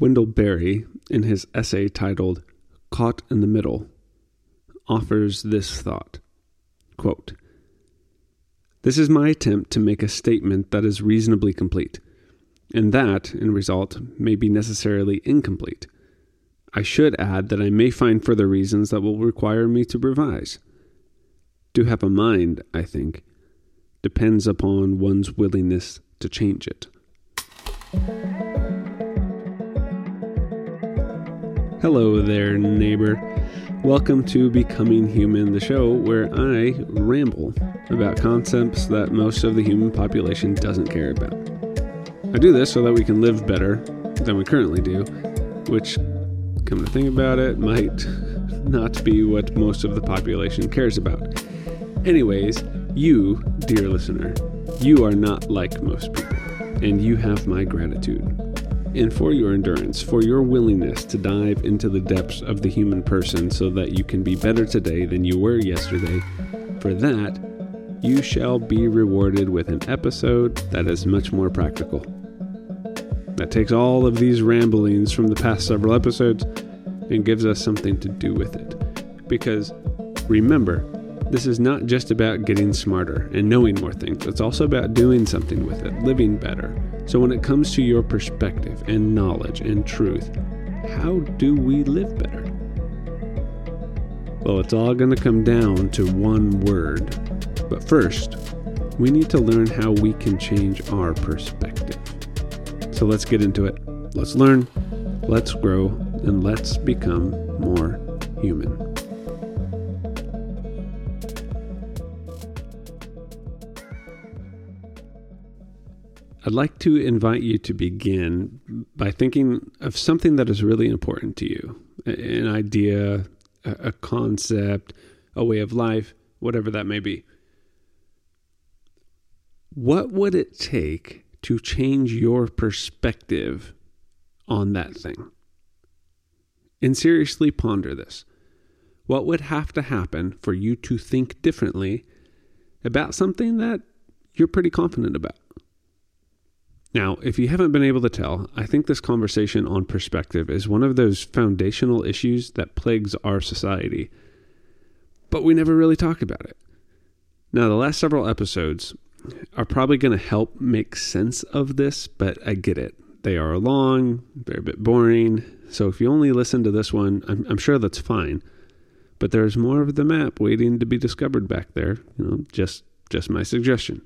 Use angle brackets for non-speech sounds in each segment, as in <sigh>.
Wendell Berry, in his essay titled Caught in the Middle, offers this thought quote, This is my attempt to make a statement that is reasonably complete, and that, in result, may be necessarily incomplete. I should add that I may find further reasons that will require me to revise. To have a mind, I think, depends upon one's willingness to change it. Hello there, neighbor. Welcome to Becoming Human, the show where I ramble about concepts that most of the human population doesn't care about. I do this so that we can live better than we currently do, which, come to think about it, might <laughs> not be what most of the population cares about. Anyways, you, dear listener, you are not like most people, and you have my gratitude. And for your endurance, for your willingness to dive into the depths of the human person so that you can be better today than you were yesterday, for that, you shall be rewarded with an episode that is much more practical. That takes all of these ramblings from the past several episodes and gives us something to do with it. Because remember, this is not just about getting smarter and knowing more things, it's also about doing something with it, living better. So, when it comes to your perspective and knowledge and truth, how do we live better? Well, it's all going to come down to one word. But first, we need to learn how we can change our perspective. So let's get into it. Let's learn, let's grow, and let's become more human. I'd like to invite you to begin by thinking of something that is really important to you an idea, a concept, a way of life, whatever that may be. What would it take to change your perspective on that thing? And seriously ponder this. What would have to happen for you to think differently about something that you're pretty confident about? Now, if you haven't been able to tell, I think this conversation on perspective is one of those foundational issues that plagues our society. But we never really talk about it. Now, the last several episodes are probably going to help make sense of this, but I get it. They are long, they're a bit boring. So if you only listen to this one, I'm, I'm sure that's fine. But there's more of the map waiting to be discovered back there. You know, just just my suggestion.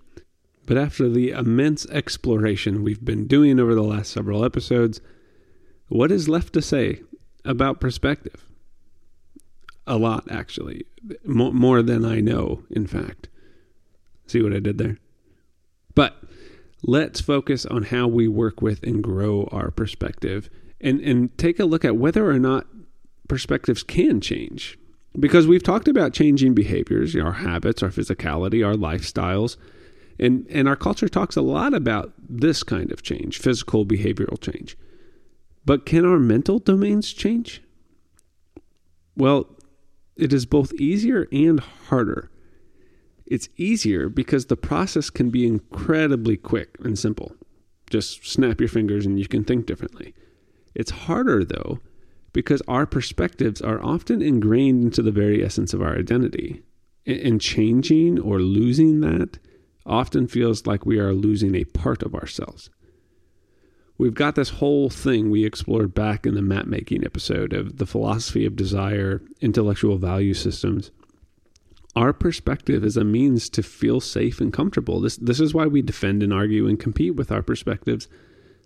But after the immense exploration we've been doing over the last several episodes, what is left to say about perspective? A lot, actually. more than I know, in fact. See what I did there? But let's focus on how we work with and grow our perspective and, and take a look at whether or not perspectives can change. Because we've talked about changing behaviors, our habits, our physicality, our lifestyles and, and our culture talks a lot about this kind of change, physical behavioral change. But can our mental domains change? Well, it is both easier and harder. It's easier because the process can be incredibly quick and simple. Just snap your fingers and you can think differently. It's harder, though, because our perspectives are often ingrained into the very essence of our identity. And changing or losing that often feels like we are losing a part of ourselves. We've got this whole thing we explored back in the map making episode of the philosophy of desire, intellectual value systems. Our perspective is a means to feel safe and comfortable. This, this is why we defend and argue and compete with our perspectives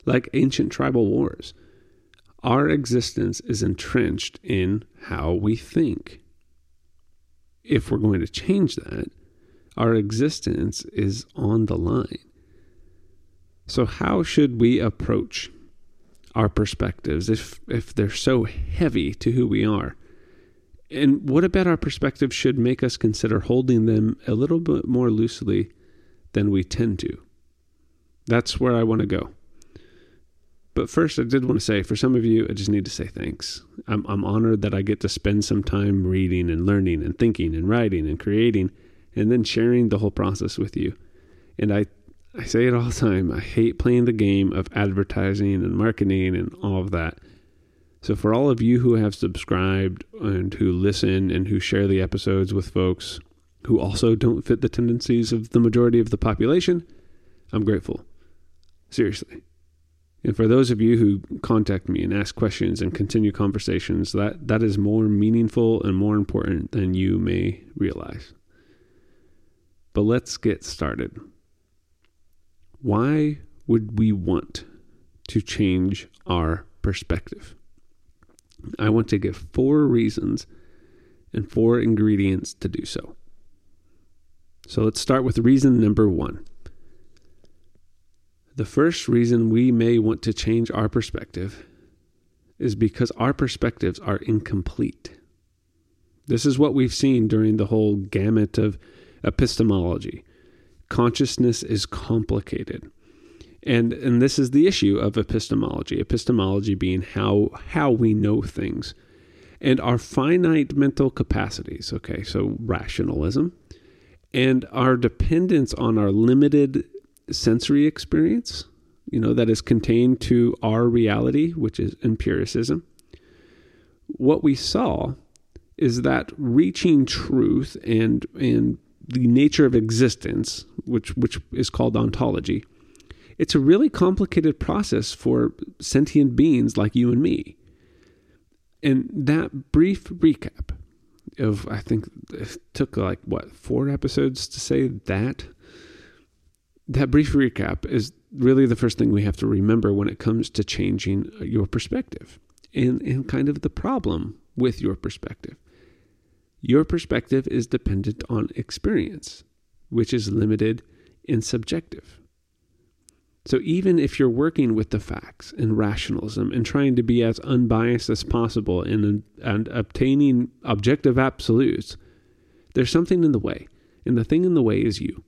like ancient tribal wars. Our existence is entrenched in how we think. If we're going to change that, our existence is on the line. So, how should we approach our perspectives if, if they're so heavy to who we are? And what about our perspectives should make us consider holding them a little bit more loosely than we tend to? That's where I want to go. But first, I did want to say for some of you, I just need to say thanks. I'm, I'm honored that I get to spend some time reading and learning and thinking and writing and creating and then sharing the whole process with you. And I I say it all the time. I hate playing the game of advertising and marketing and all of that. So, for all of you who have subscribed and who listen and who share the episodes with folks who also don't fit the tendencies of the majority of the population, I'm grateful. Seriously. And for those of you who contact me and ask questions and continue conversations, that, that is more meaningful and more important than you may realize. But let's get started. Why would we want to change our perspective? I want to give four reasons and four ingredients to do so. So let's start with reason number one. The first reason we may want to change our perspective is because our perspectives are incomplete. This is what we've seen during the whole gamut of epistemology. Consciousness is complicated. And and this is the issue of epistemology. Epistemology being how how we know things. And our finite mental capacities, okay, so rationalism, and our dependence on our limited sensory experience, you know, that is contained to our reality, which is empiricism. What we saw is that reaching truth and and the nature of existence, which which is called ontology, it's a really complicated process for sentient beings like you and me. And that brief recap of I think it took like what four episodes to say that. That brief recap is really the first thing we have to remember when it comes to changing your perspective and, and kind of the problem with your perspective. Your perspective is dependent on experience, which is limited and subjective. So even if you're working with the facts and rationalism and trying to be as unbiased as possible and, and obtaining objective absolutes, there's something in the way. And the thing in the way is you.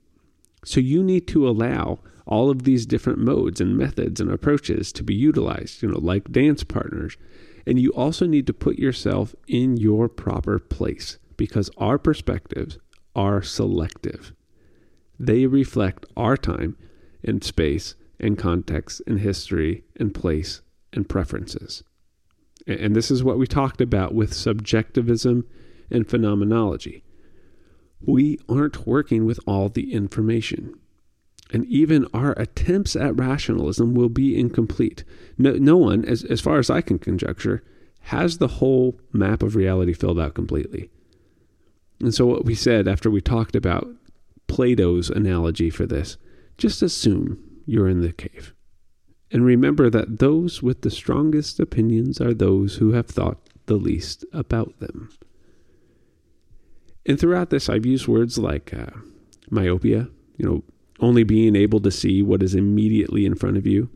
So you need to allow all of these different modes and methods and approaches to be utilized, you know, like dance partners. And you also need to put yourself in your proper place because our perspectives are selective. They reflect our time and space and context and history and place and preferences. And this is what we talked about with subjectivism and phenomenology. We aren't working with all the information. And even our attempts at rationalism will be incomplete. No, no one, as, as far as I can conjecture, has the whole map of reality filled out completely. And so, what we said after we talked about Plato's analogy for this, just assume you're in the cave. And remember that those with the strongest opinions are those who have thought the least about them. And throughout this, I've used words like uh, myopia, you know, only being able to see what is immediately in front of you,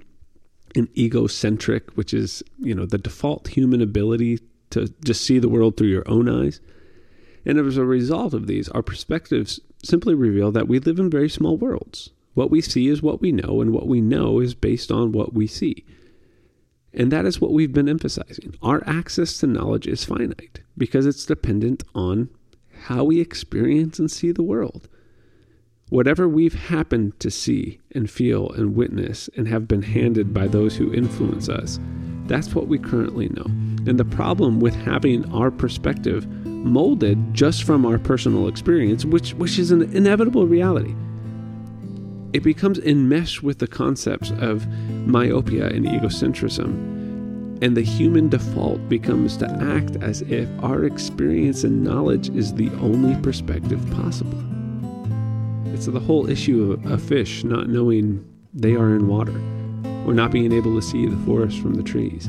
and egocentric, which is, you know, the default human ability to just see the world through your own eyes. And as a result of these, our perspectives simply reveal that we live in very small worlds. What we see is what we know, and what we know is based on what we see. And that is what we've been emphasizing. Our access to knowledge is finite because it's dependent on how we experience and see the world. Whatever we've happened to see and feel and witness and have been handed by those who influence us, that's what we currently know. And the problem with having our perspective molded just from our personal experience, which, which is an inevitable reality, it becomes enmeshed with the concepts of myopia and egocentrism. And the human default becomes to act as if our experience and knowledge is the only perspective possible. It's the whole issue of a fish not knowing they are in water, or not being able to see the forest from the trees.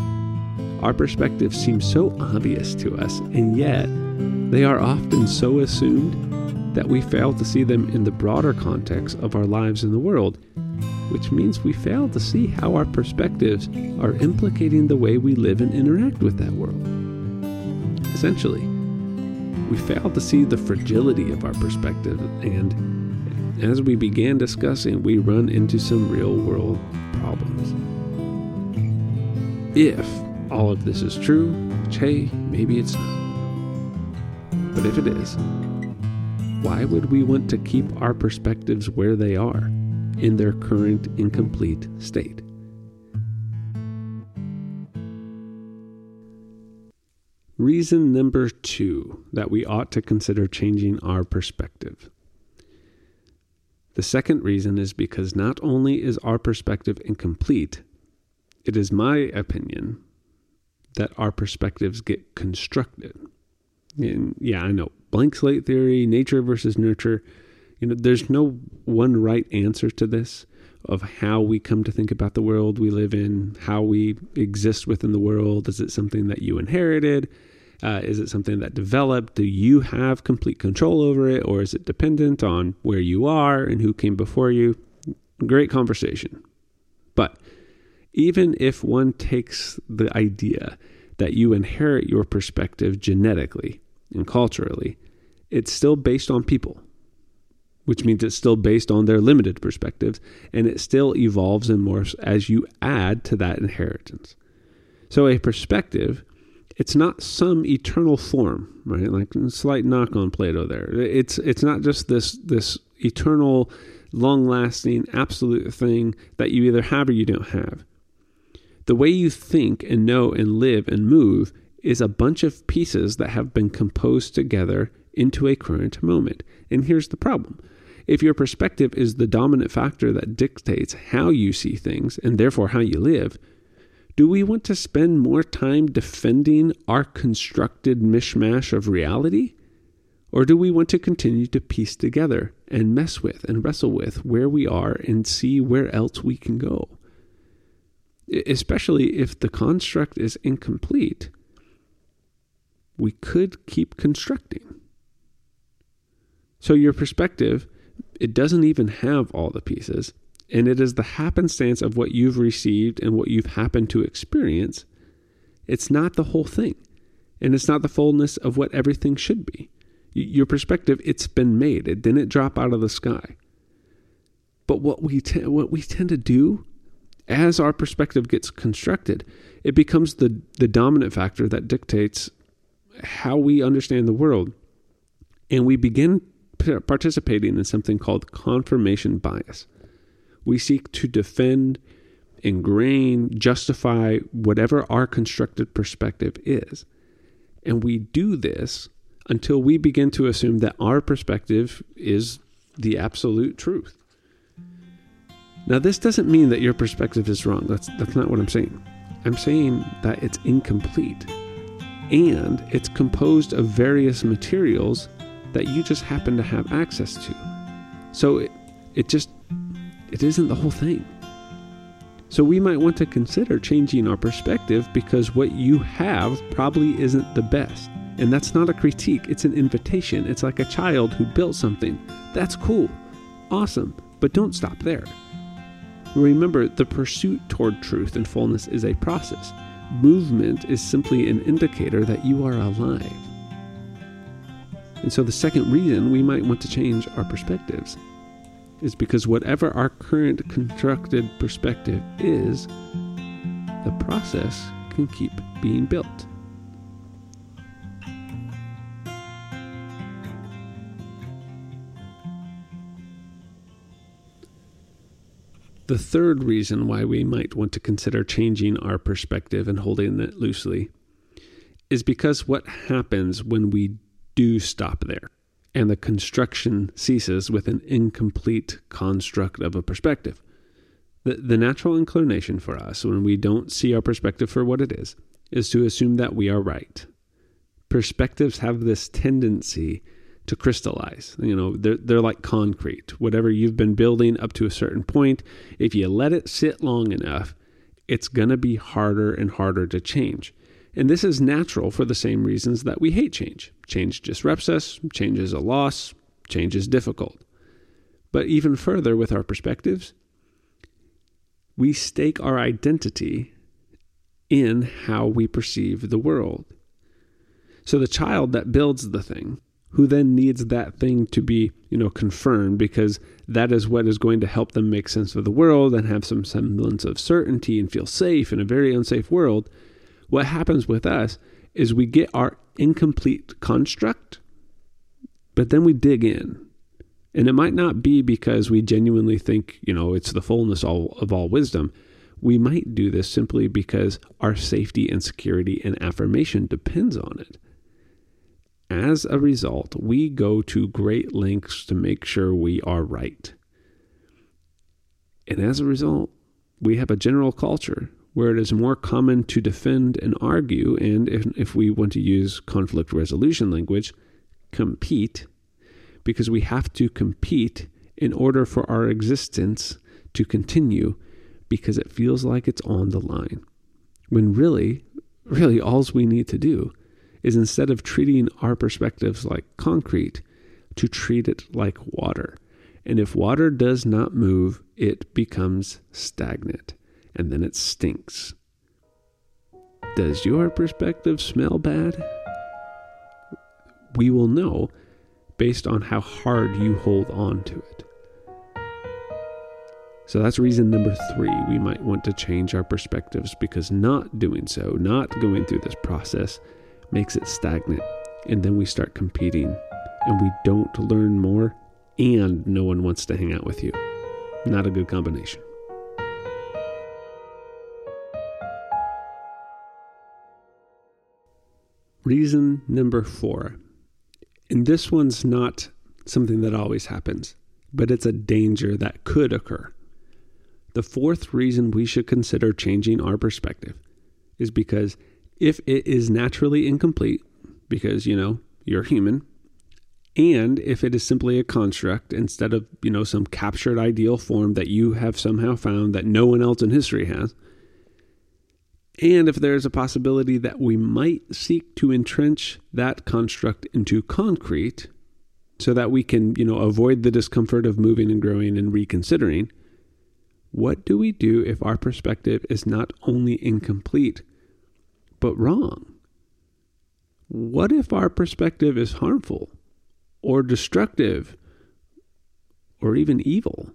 Our perspectives seem so obvious to us, and yet they are often so assumed that we fail to see them in the broader context of our lives in the world, which means we fail to see how our perspectives are implicating the way we live and interact with that world. Essentially, we fail to see the fragility of our perspective, and as we began discussing, we run into some real world problems. If all of this is true, which hey, maybe it's not. But if it is, why would we want to keep our perspectives where they are? in their current incomplete state. Reason number two that we ought to consider changing our perspective. The second reason is because not only is our perspective incomplete, it is my opinion that our perspectives get constructed. And yeah, I know blank slate theory, nature versus nurture. You know, there's no one right answer to this of how we come to think about the world we live in, how we exist within the world. Is it something that you inherited? Uh, is it something that developed? Do you have complete control over it, or is it dependent on where you are and who came before you? Great conversation. But even if one takes the idea that you inherit your perspective genetically and culturally, it's still based on people, which means it's still based on their limited perspectives, and it still evolves and morphs as you add to that inheritance. So, a perspective it's not some eternal form, right? Like slight knock on Plato there. It's it's not just this this eternal, long lasting, absolute thing that you either have or you don't have. The way you think and know and live and move is a bunch of pieces that have been composed together into a current moment. And here's the problem. If your perspective is the dominant factor that dictates how you see things and therefore how you live, do we want to spend more time defending our constructed mishmash of reality? Or do we want to continue to piece together and mess with and wrestle with where we are and see where else we can go? Especially if the construct is incomplete, we could keep constructing. So, your perspective, it doesn't even have all the pieces and it is the happenstance of what you've received and what you've happened to experience. It's not the whole thing, and it's not the fullness of what everything should be. Your perspective, it's been made. It didn't drop out of the sky. But what we te- what we tend to do as our perspective gets constructed, it becomes the the dominant factor that dictates how we understand the world, and we begin participating in something called confirmation bias. We seek to defend, ingrain, justify whatever our constructed perspective is. And we do this until we begin to assume that our perspective is the absolute truth. Now, this doesn't mean that your perspective is wrong. That's, that's not what I'm saying. I'm saying that it's incomplete and it's composed of various materials that you just happen to have access to. So it, it just it isn't the whole thing. So we might want to consider changing our perspective because what you have probably isn't the best. And that's not a critique, it's an invitation. It's like a child who built something. That's cool. Awesome. But don't stop there. Remember, the pursuit toward truth and fullness is a process. Movement is simply an indicator that you are alive. And so, the second reason we might want to change our perspectives is because whatever our current constructed perspective is, the process can keep being built. The third reason why we might want to consider changing our perspective and holding it loosely is because what happens when we do stop there and the construction ceases with an incomplete construct of a perspective. The, the natural inclination for us, when we don't see our perspective for what it is, is to assume that we are right. Perspectives have this tendency to crystallize. You know, they're, they're like concrete. Whatever you've been building up to a certain point, if you let it sit long enough, it's going to be harder and harder to change. And this is natural for the same reasons that we hate change. Change disrupts us, change is a loss, change is difficult. But even further with our perspectives, we stake our identity in how we perceive the world. So the child that builds the thing, who then needs that thing to be, you know, confirmed because that is what is going to help them make sense of the world and have some semblance of certainty and feel safe in a very unsafe world what happens with us is we get our incomplete construct, but then we dig in And it might not be because we genuinely think, you know, it's the fullness all, of all wisdom. We might do this simply because our safety and security and affirmation depends on it. As a result, we go to great lengths to make sure we are right. And as a result, we have a general culture where it is more common to defend and argue, and if, if we want to use conflict resolution language, compete, because we have to compete in order for our existence to continue because it feels like it's on the line. When really, really, all we need to do is instead of treating our perspectives like concrete, to treat it like water. And if water does not move, it becomes stagnant and then it stinks. Does your perspective smell bad? We will know based on how hard you hold on to it. So that's reason number three. We might want to change our perspectives because not doing so, not going through this process, makes it stagnant. And then we start competing and we don't learn more, and no one wants to hang out with you. Not a good combination. Reason number four. And this one's not something that always happens, but it's a danger that could occur. The fourth reason we should consider changing our perspective is because if it is naturally incomplete, because, you know, you're human, and if it is simply a construct instead of, you know, some captured ideal form that you have somehow found that no one else in history has, and if there's a possibility that we might seek to entrench that construct into concrete so that we can, you know, avoid the discomfort of moving and growing and reconsidering, what do we do if our perspective is not only incomplete, but wrong? What if our perspective is harmful or destructive or even evil?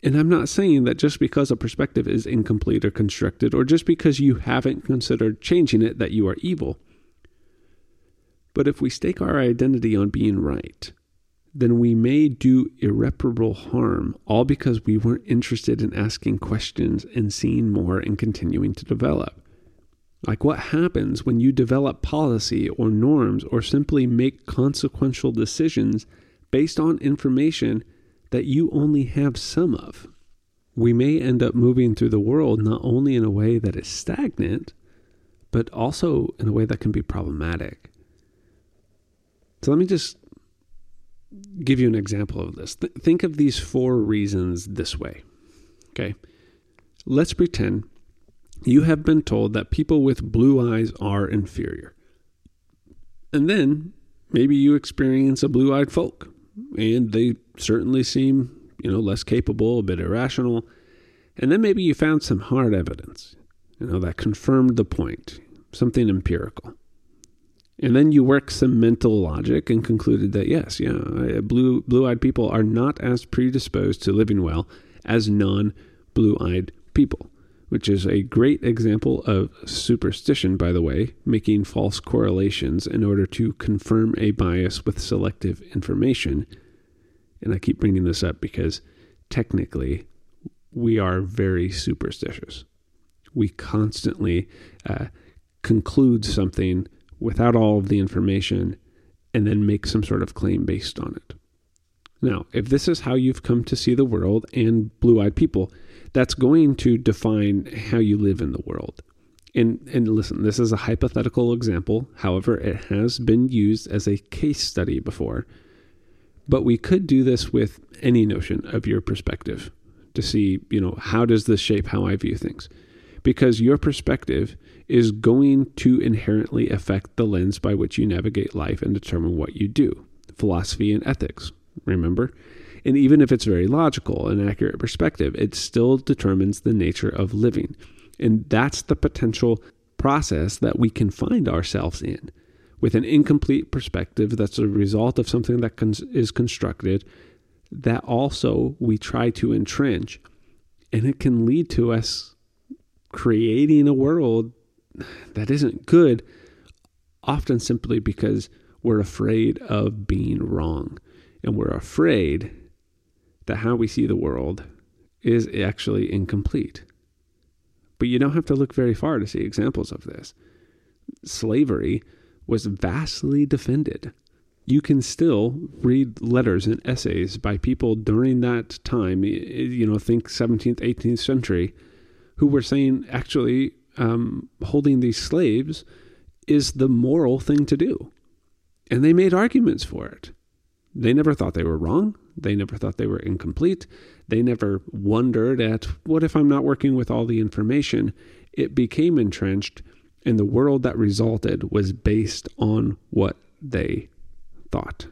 And I'm not saying that just because a perspective is incomplete or constructed, or just because you haven't considered changing it, that you are evil. But if we stake our identity on being right, then we may do irreparable harm, all because we weren't interested in asking questions and seeing more and continuing to develop. Like what happens when you develop policy or norms or simply make consequential decisions based on information that you only have some of? We may end up moving through the world not only in a way that is stagnant, but also in a way that can be problematic. So let me just give you an example of this. Th- think of these four reasons this way. Okay. Let's pretend you have been told that people with blue eyes are inferior. And then maybe you experience a blue eyed folk, and they certainly seem, you know, less capable, a bit irrational. And then maybe you found some hard evidence, you know, that confirmed the point, something empirical. And then you work some mental logic and concluded that yes, yeah, blue blue-eyed people are not as predisposed to living well as non-blue-eyed people, which is a great example of superstition by the way, making false correlations in order to confirm a bias with selective information. And I keep bringing this up because technically we are very superstitious. We constantly uh, conclude something without all of the information and then make some sort of claim based on it. Now, if this is how you've come to see the world and blue eyed people, that's going to define how you live in the world. And, and listen, this is a hypothetical example. However, it has been used as a case study before. But we could do this with any notion of your perspective to see, you know, how does this shape how I view things? Because your perspective is going to inherently affect the lens by which you navigate life and determine what you do. Philosophy and ethics, remember? And even if it's very logical and accurate perspective, it still determines the nature of living. And that's the potential process that we can find ourselves in. With an incomplete perspective that's a result of something that cons- is constructed, that also we try to entrench. And it can lead to us creating a world that isn't good, often simply because we're afraid of being wrong. And we're afraid that how we see the world is actually incomplete. But you don't have to look very far to see examples of this. Slavery was vastly defended. You can still read letters and essays by people during that time, you know, think 17th, 18th century, who were saying actually um, holding these slaves is the moral thing to do. And they made arguments for it. They never thought they were wrong. They never thought they were incomplete. They never wondered at what if I'm not working with all the information? It became entrenched, and the world that resulted was based on what they thought.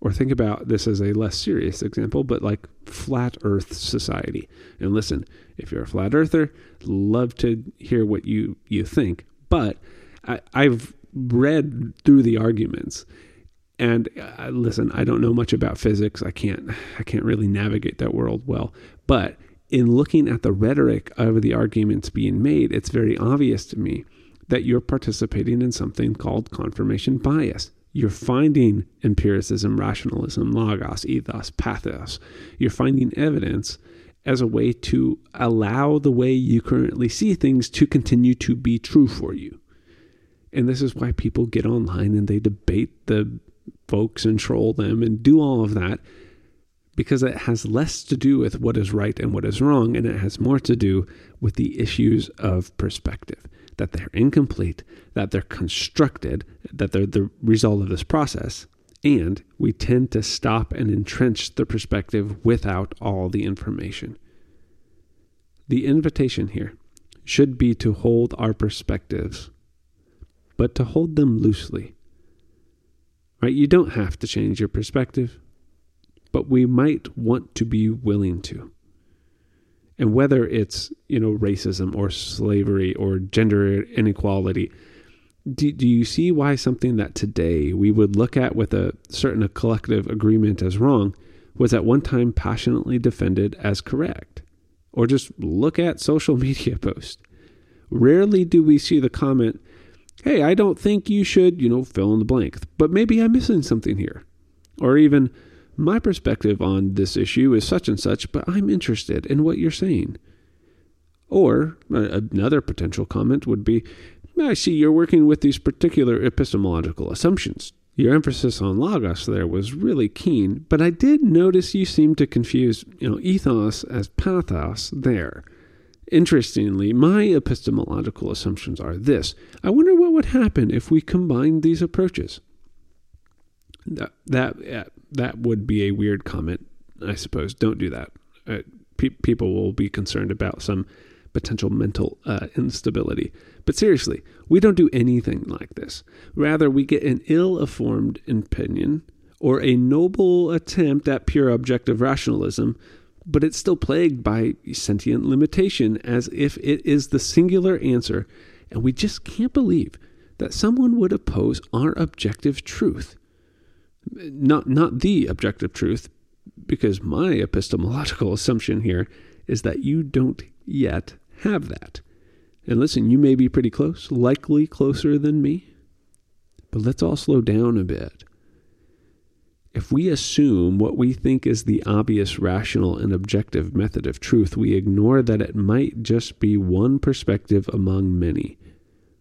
Or think about this as a less serious example, but like flat earth society. And listen, if you're a flat earther, love to hear what you, you think. But I, I've read through the arguments and uh, listen i don't know much about physics. I can't i can't really navigate that world well. But in looking at the rhetoric of the arguments being made it's very obvious to me that you're participating in something called confirmation bias. You're finding empiricism rationalism logos ethos pathos. You're finding evidence as a way to allow the way you currently see things to continue to be true for you. And this is why people get online and they debate the folks and troll them and do all of that because it has less to do with what is right and what is wrong, and it has more to do with the issues of perspective that they're incomplete, that they're constructed, that they're the result of this process. And we tend to stop and entrench the perspective without all the information. The invitation here should be to hold our perspectives, but to hold them loosely Right? You don't have to change your perspective, but we might want to be willing to. And whether it's, you know, racism or slavery or gender inequality, do, do you see why something that today we would look at with a certain a collective agreement as wrong was at one time passionately defended as correct? Or just look at social <laughs> media posts. Rarely do we see the comment, hey, I don't think you should, you know, fill in the blank, but maybe I'm missing something here. Or even, my perspective on this issue is such and such, but I'm interested in what you're saying. Or uh, another potential comment would be, I see you're working with these particular epistemological assumptions. Your emphasis on logos there was really keen, but I did notice you seemed to confuse, you know, ethos as pathos there. Interestingly, my epistemological assumptions are this I wonder what would happen if we combined these approaches. That, that, that would be a weird comment, I suppose. Don't do that. Uh, pe- people will be concerned about some potential mental uh, instability. But seriously, we don't do anything like this. Rather, we get an ill informed opinion or a noble attempt at pure objective rationalism but it's still plagued by sentient limitation as if it is the singular answer, and we just can't believe that someone would oppose our objective truth. Not, not the objective truth, because my epistemological <laughs> assumption here is that you don't yet have that. And listen, you may be pretty close, likely closer than me, but let's all slow down a bit if we assume what we think is the obvious, rational, and objective method of truth, we ignore that it might just be one perspective among many,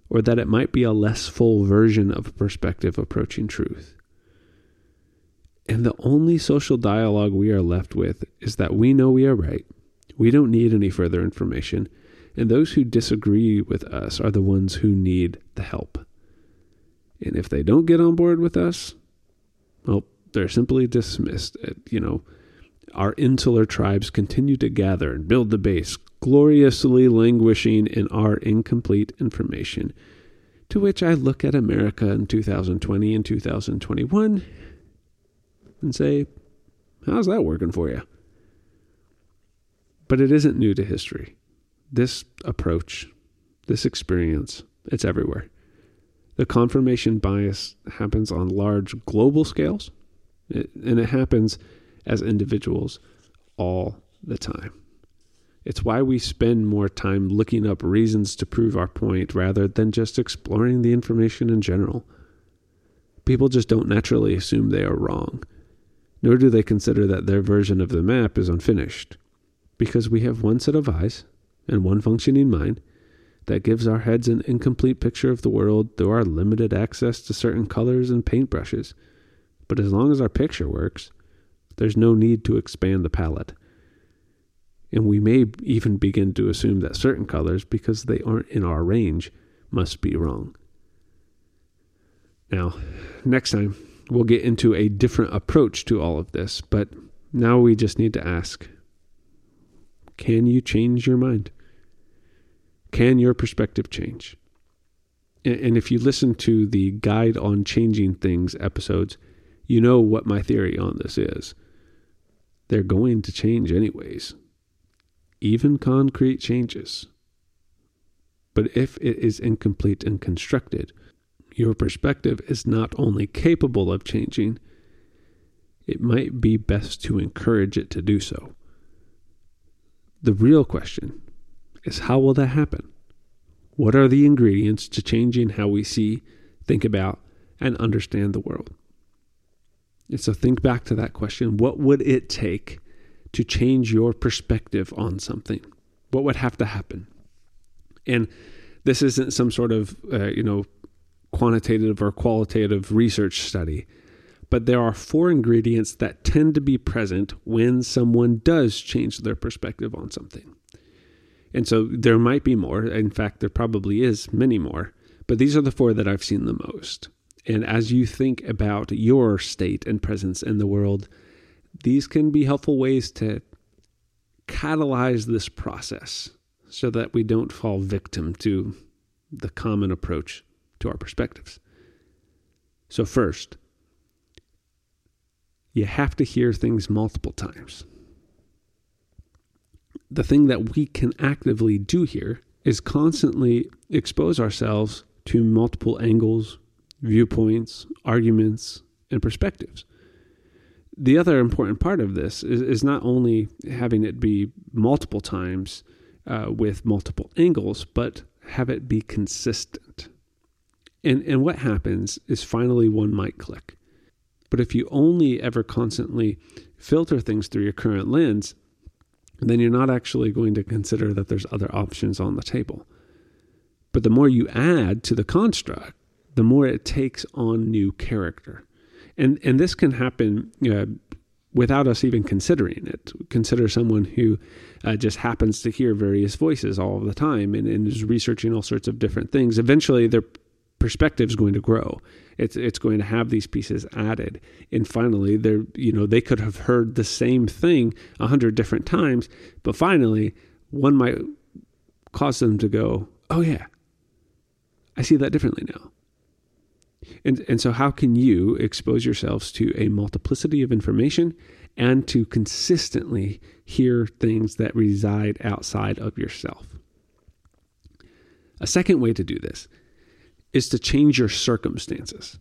or that it might be a less full version of a perspective approaching truth. And the only social dialogue we are left with is that we know we are right, we don't need any further information, and those who disagree with us are the ones who need the help. And if they don't get on board with us, well, they're simply dismissed. Uh, you know, our insular tribes continue to gather and build the base, gloriously languishing in our incomplete information. To which I look at America in 2020 and 2021 and say, how's that working for you? But it isn't new to history. This approach, this experience, it's everywhere. The confirmation bias happens on large global scales and it happens as individuals all the time. It's why we spend more time looking up reasons to prove our point rather than just exploring the information in general. People just don't naturally assume they are wrong. nor do they consider that their version of the map is unfinished, because we have one set of eyes and one functioning mind that gives our heads an incomplete picture of the world through our limited access to certain colors and paintbrushes. But as long as our picture works, there's no need to expand the palette. And we may even begin to assume that certain colors, because they aren't in our range, must be wrong. Now, next time, we'll get into a different approach to all of this, but now we just need to ask can you change your mind? Can your perspective change? And if you listen to the Guide on Changing Things episodes, you know what my theory on this is. They're going to change anyways, even concrete changes. But if it is incomplete and constructed, your perspective is not only capable of changing, it might be best to encourage it to do so. The real question is how will that happen? What are the ingredients to changing how we see, think about, and understand the world? And so think back to that question. What would it take to change your perspective on something? What would have to happen? And this isn't some sort of, uh, you know, quantitative or qualitative research study, but there are four ingredients that tend to be present when someone does change their perspective on something. And so there might be more. In fact, there probably is many more, but these are the four that I've seen the most. And as you think about your state and presence in the world, these can be helpful ways to catalyze this process so that we don't fall victim to the common approach to our perspectives. So, first, you have to hear things multiple times. The thing that we can actively do here is constantly expose ourselves to multiple angles, viewpoints, arguments, and perspectives. The other important part of this is, is not only having it be multiple times uh, with multiple angles, but have it be consistent. And, and what happens is finally one might click. But if you only ever constantly filter things through your current lens, then you're not actually going to consider that there's other options on the table. But the more you add to the construct, the more it takes on new character. And, and this can happen uh, without us even considering it. Consider someone who uh, just happens to hear various voices all the time and, and is researching all sorts of different things. Eventually, their perspective is going to grow. It's it's going to have these pieces added, and finally, they're you know they could have heard the same thing a hundred different times, but finally, one might cause them to go, "Oh yeah, I see that differently now." And and so, how can you expose yourselves to a multiplicity of information and to consistently hear things that reside outside of yourself? A second way to do this is to change your circumstances.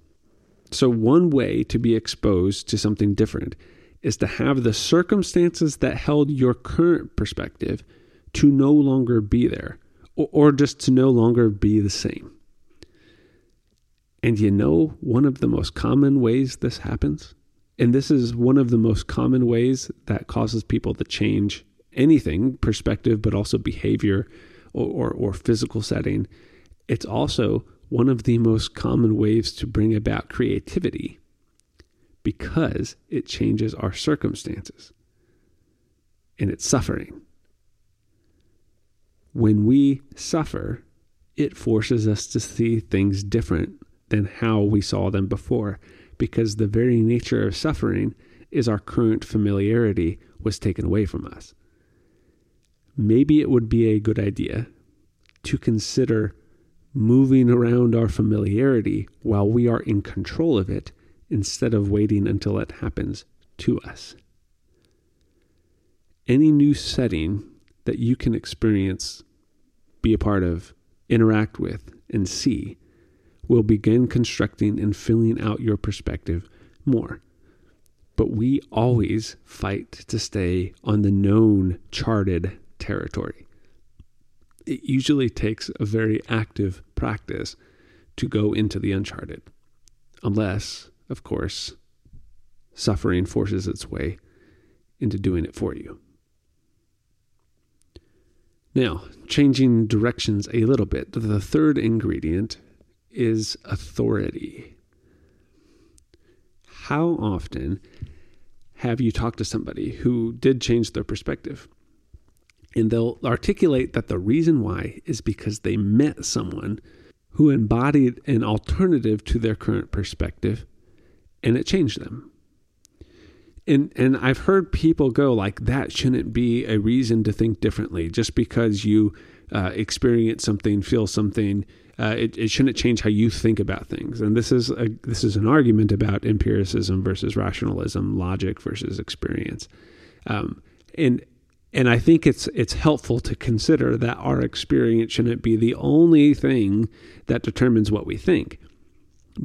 So, one way to be exposed to something different is to have the circumstances that held your current perspective to no longer be there, or, or just to no longer be the same. And you know, one of the most common ways this happens, and this is one of the most common ways that causes people to change anything perspective, but also behavior or, or, or physical setting. It's also one of the most common ways to bring about creativity because it changes our circumstances and it's suffering. When we suffer, it forces us to see things different than how we saw them before because the very nature of suffering is our current familiarity was taken away from us. Maybe it would be a good idea to consider moving around our familiarity while we are in control of it instead of waiting until it happens to us. Any new setting that you can experience, be a part of, interact with, and see will begin constructing and filling out your perspective more. But we always fight to stay on the known, charted territory it usually takes a very active practice to go into the uncharted. Unless, of course, suffering forces its way into doing it for you. Now, changing directions a little bit, the third ingredient is authority. How often have you talked to somebody who did change their perspective? And they'll articulate that the reason why is because they met someone who embodied an alternative to their current perspective and it changed them and and I've heard people go like that shouldn't be a reason to think differently just because you uh, experience something, feel something. Uh, it, it shouldn't change how you think about things. And this is a this is an argument about empiricism versus rationalism, logic versus experience. Um, and and I think it's it's helpful to consider that our experience shouldn't be the only thing that determines what we think.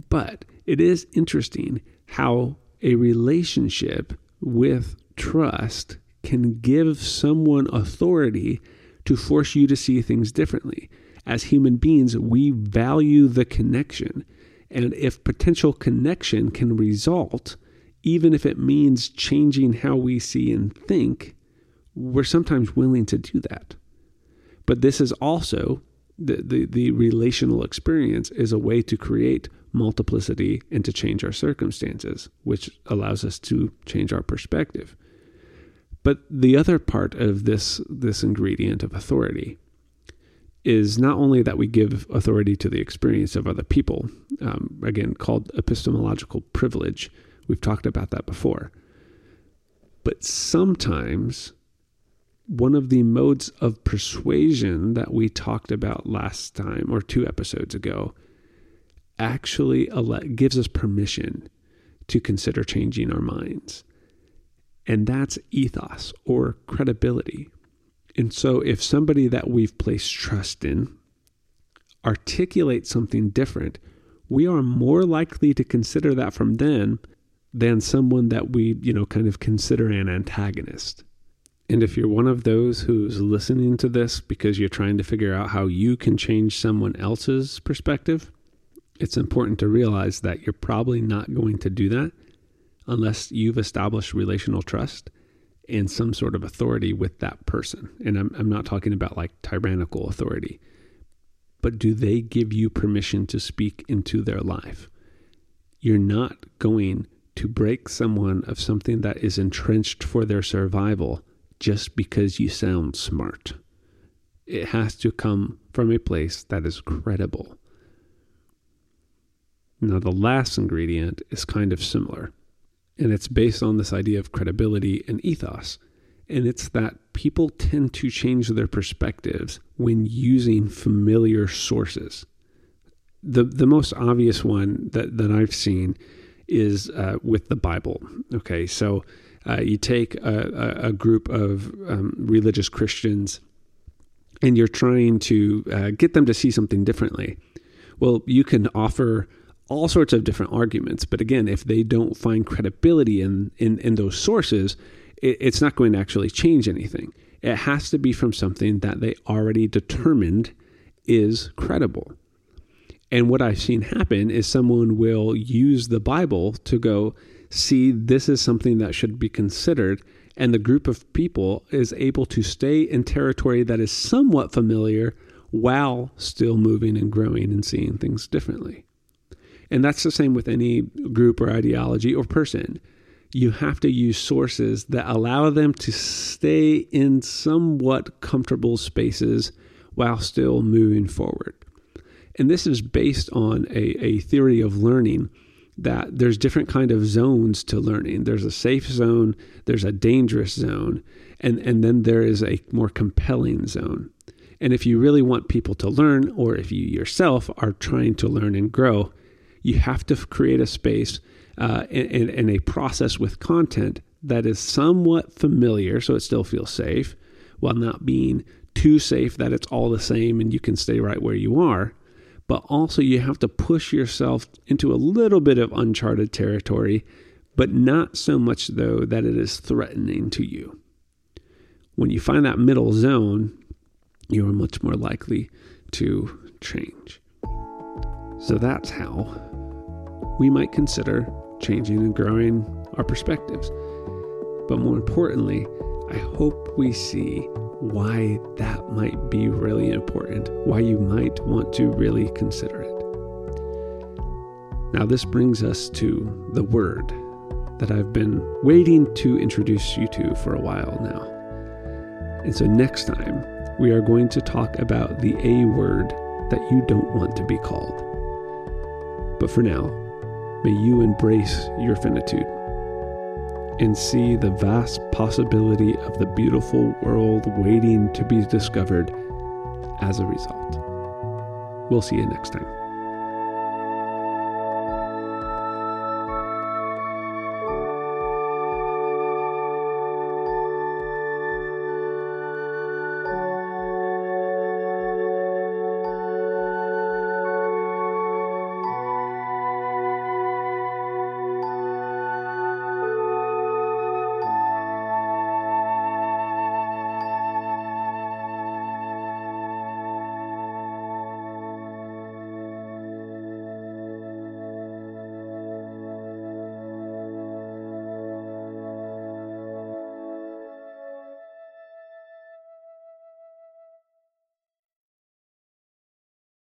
But it is interesting how a relationship with trust can give someone authority to force you to see things differently. As human beings, we value the connection. And if potential connection can result, even if it means changing how we see and think, we're sometimes willing to do that. But this is also the, the, the relational experience is a way to create multiplicity and to change our circumstances, which allows us to change our perspective. But the other part of this this ingredient of authority is not only that we give authority to the experience of other people, um, again called epistemological privilege. We've talked about that before. But sometimes one of the modes of persuasion that we talked about last time or two episodes ago actually gives us permission to consider changing our minds. And that's ethos or credibility. And so, if somebody that we've placed trust in articulates something different, we are more likely to consider that from them than someone that we, you know, kind of consider an antagonist. And if you're one of those who's listening to this because you're trying to figure out how you can change someone else's perspective, it's important to realize that you're probably not going to do that unless you've established relational trust and some sort of authority with that person. And I'm, I'm not talking about like tyrannical authority, but do they give you permission to speak into their life? You're not going to break someone of something that is entrenched for their survival just because you sound smart. It has to come from a place that is credible. Now, the last ingredient is kind of similar, and it's based on this idea of credibility and ethos. And it's that people tend to change their perspectives when using familiar sources. The, the most obvious one that, that I've seen is uh, with the Bible. Okay, so uh, you take a, a group of um, religious Christians and you're trying to uh, get them to see something differently. Well, you can offer all sorts of different arguments. But again, if they don't find credibility in, in, in those sources, it, it's not going to actually change anything. It has to be from something that they already determined is credible. And what I've seen happen is someone will use the Bible to go, see, this is something that should be considered. And the group of people is able to stay in territory that is somewhat familiar while still moving and growing and seeing things differently. And that's the same with any group or ideology or person. You have to use sources that allow them to stay in somewhat comfortable spaces while still moving forward. And this is based on a, a theory of learning that there's different kind of zones to learning. There's a safe zone, there's a dangerous zone, and, and then there is a more compelling zone. And if you really want people to learn, or if you yourself are trying to learn and grow, you have to create a space uh, and, and a process with content that is somewhat familiar so it still feels safe while not being too safe that it's all the same and you can stay right where you are. But also, you have to push yourself into a little bit of uncharted territory, but not so much, though, that it is threatening to you. When you find that middle zone, you are much more likely to change. So that's how we might consider changing and growing our perspectives. But more importantly, I hope we see why that might be really important, why you might want to really consider it. Now, this brings us to the word that I've been waiting to introduce you to for a while now. And so, next time, we are going to talk about the A word that you don't want to be called. But for now, may you embrace your finitude and see the vast possibility of the beautiful world waiting to be discovered as a result. We'll see you next time.